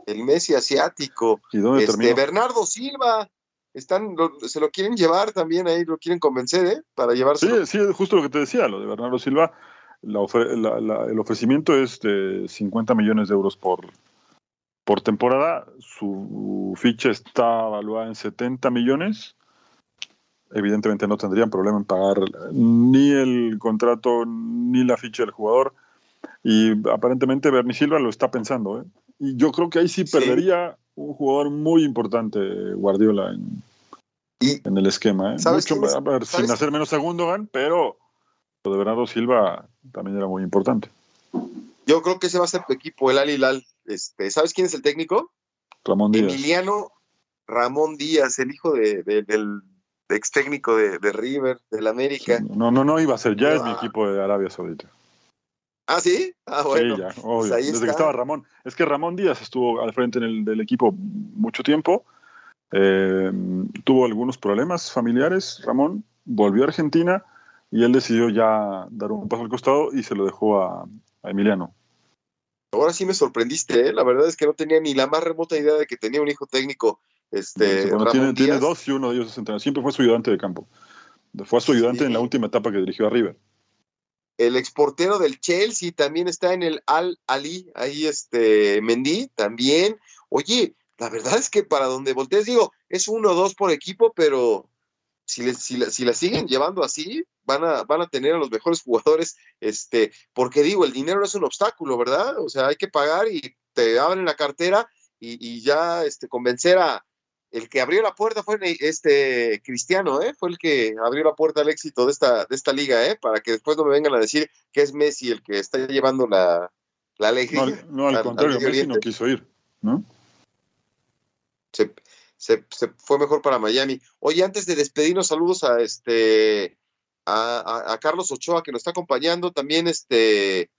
El Messi asiático. ¿Y dónde este, Bernardo Silva, están, se lo quieren llevar también ahí, lo quieren convencer, ¿eh? Para llevarse. Sí, sí, justo lo que te decía, lo de Bernardo Silva. el ofrecimiento es de 50 millones de euros por, por temporada. Su ficha está evaluada en 70 millones. Evidentemente no tendrían problema en pagar ni el contrato ni la ficha del jugador. Y aparentemente Bernie Silva lo está pensando. ¿eh? Y yo creo que ahí sí perdería un jugador muy importante, Guardiola, en, en el esquema. ¿eh? sin hacer menos a Gundogan, pero lo de Bernardo Silva también era muy importante. Yo creo que ese va a ser tu equipo, el Al Hilal. Este, ¿Sabes quién es el técnico? Ramón Díaz. Emiliano Ramón Díaz, el hijo de, del ex técnico de, River, del América. no, no, no iba a ser, ya es mi equipo de Arabia Saudita. Ah, sí. Ah, bueno. Sí, ya, pues Desde que estaba Ramón. Es que Ramón Díaz estuvo al frente del equipo mucho tiempo. Eh, tuvo algunos problemas familiares, Ramón. Volvió a Argentina y él decidió ya dar un paso al costado y se lo dejó a, Emiliano. Ahora sí me sorprendiste, ¿eh? la verdad es que no tenía ni la más remota idea de que tenía un hijo técnico. Este, tiene, dos y uno de ellos es entrenador. Siempre fue su ayudante de campo. Fue su ayudante en la última etapa que dirigió a River el exportero del Chelsea también está en el Al Ali, ahí este Mendy también. Oye, la verdad es que para donde voltees, digo, es uno o dos por equipo, pero si, si, la, siguen llevando así, van a, van a tener a los mejores jugadores, este, porque digo, el dinero no es un obstáculo, ¿verdad? O sea, hay que pagar y te abren la cartera y, ya este, convencer a, el que abrió la puerta fue este Cristiano, ¿eh? Fue el que abrió la puerta al éxito de esta, de esta liga, ¿eh? Para que después no me vengan a decir que es Messi el que está llevando la, la alegría. No, al, contrario, Messi no quiso ir, ¿no? Se, se, fue mejor para Miami. Oye, antes de despedirnos, saludos a este a, Carlos Ochoa que nos está acompañando, también este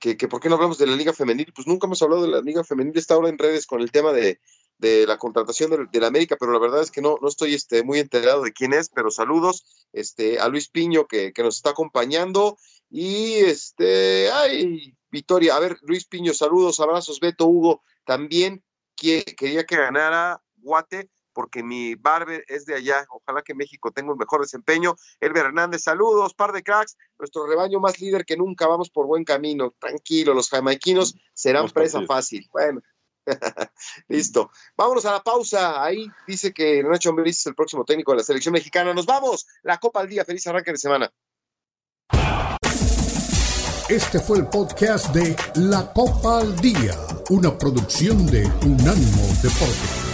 que, que, por qué no hablamos de la Liga Femenil, pues nunca hemos hablado de la Liga Femenil, está ahora en redes con el tema de, de la contratación de, la América, pero la verdad es que no, no estoy este, muy enterado de quién es, pero saludos este, a Luis Piño que, que nos está acompañando y este, ay, Victoria, a ver, Luis Piño, saludos, abrazos, Beto, Hugo, también quería que ganara Guate porque mi barber es de allá. Ojalá que México tenga un mejor desempeño. Elber Hernández, saludos, par de cracks. Nuestro rebaño más líder que nunca, vamos por buen camino. Tranquilo, los jamaiquinos serán presa fácil. Bueno, Listo. Vámonos a la pausa. Ahí dice que Nacho Ambriz es el próximo técnico de la selección mexicana. Nos vamos. La Copa al Día. Feliz arranque de semana. Este fue el podcast de La Copa al Día, una producción de Unánimo Deportes.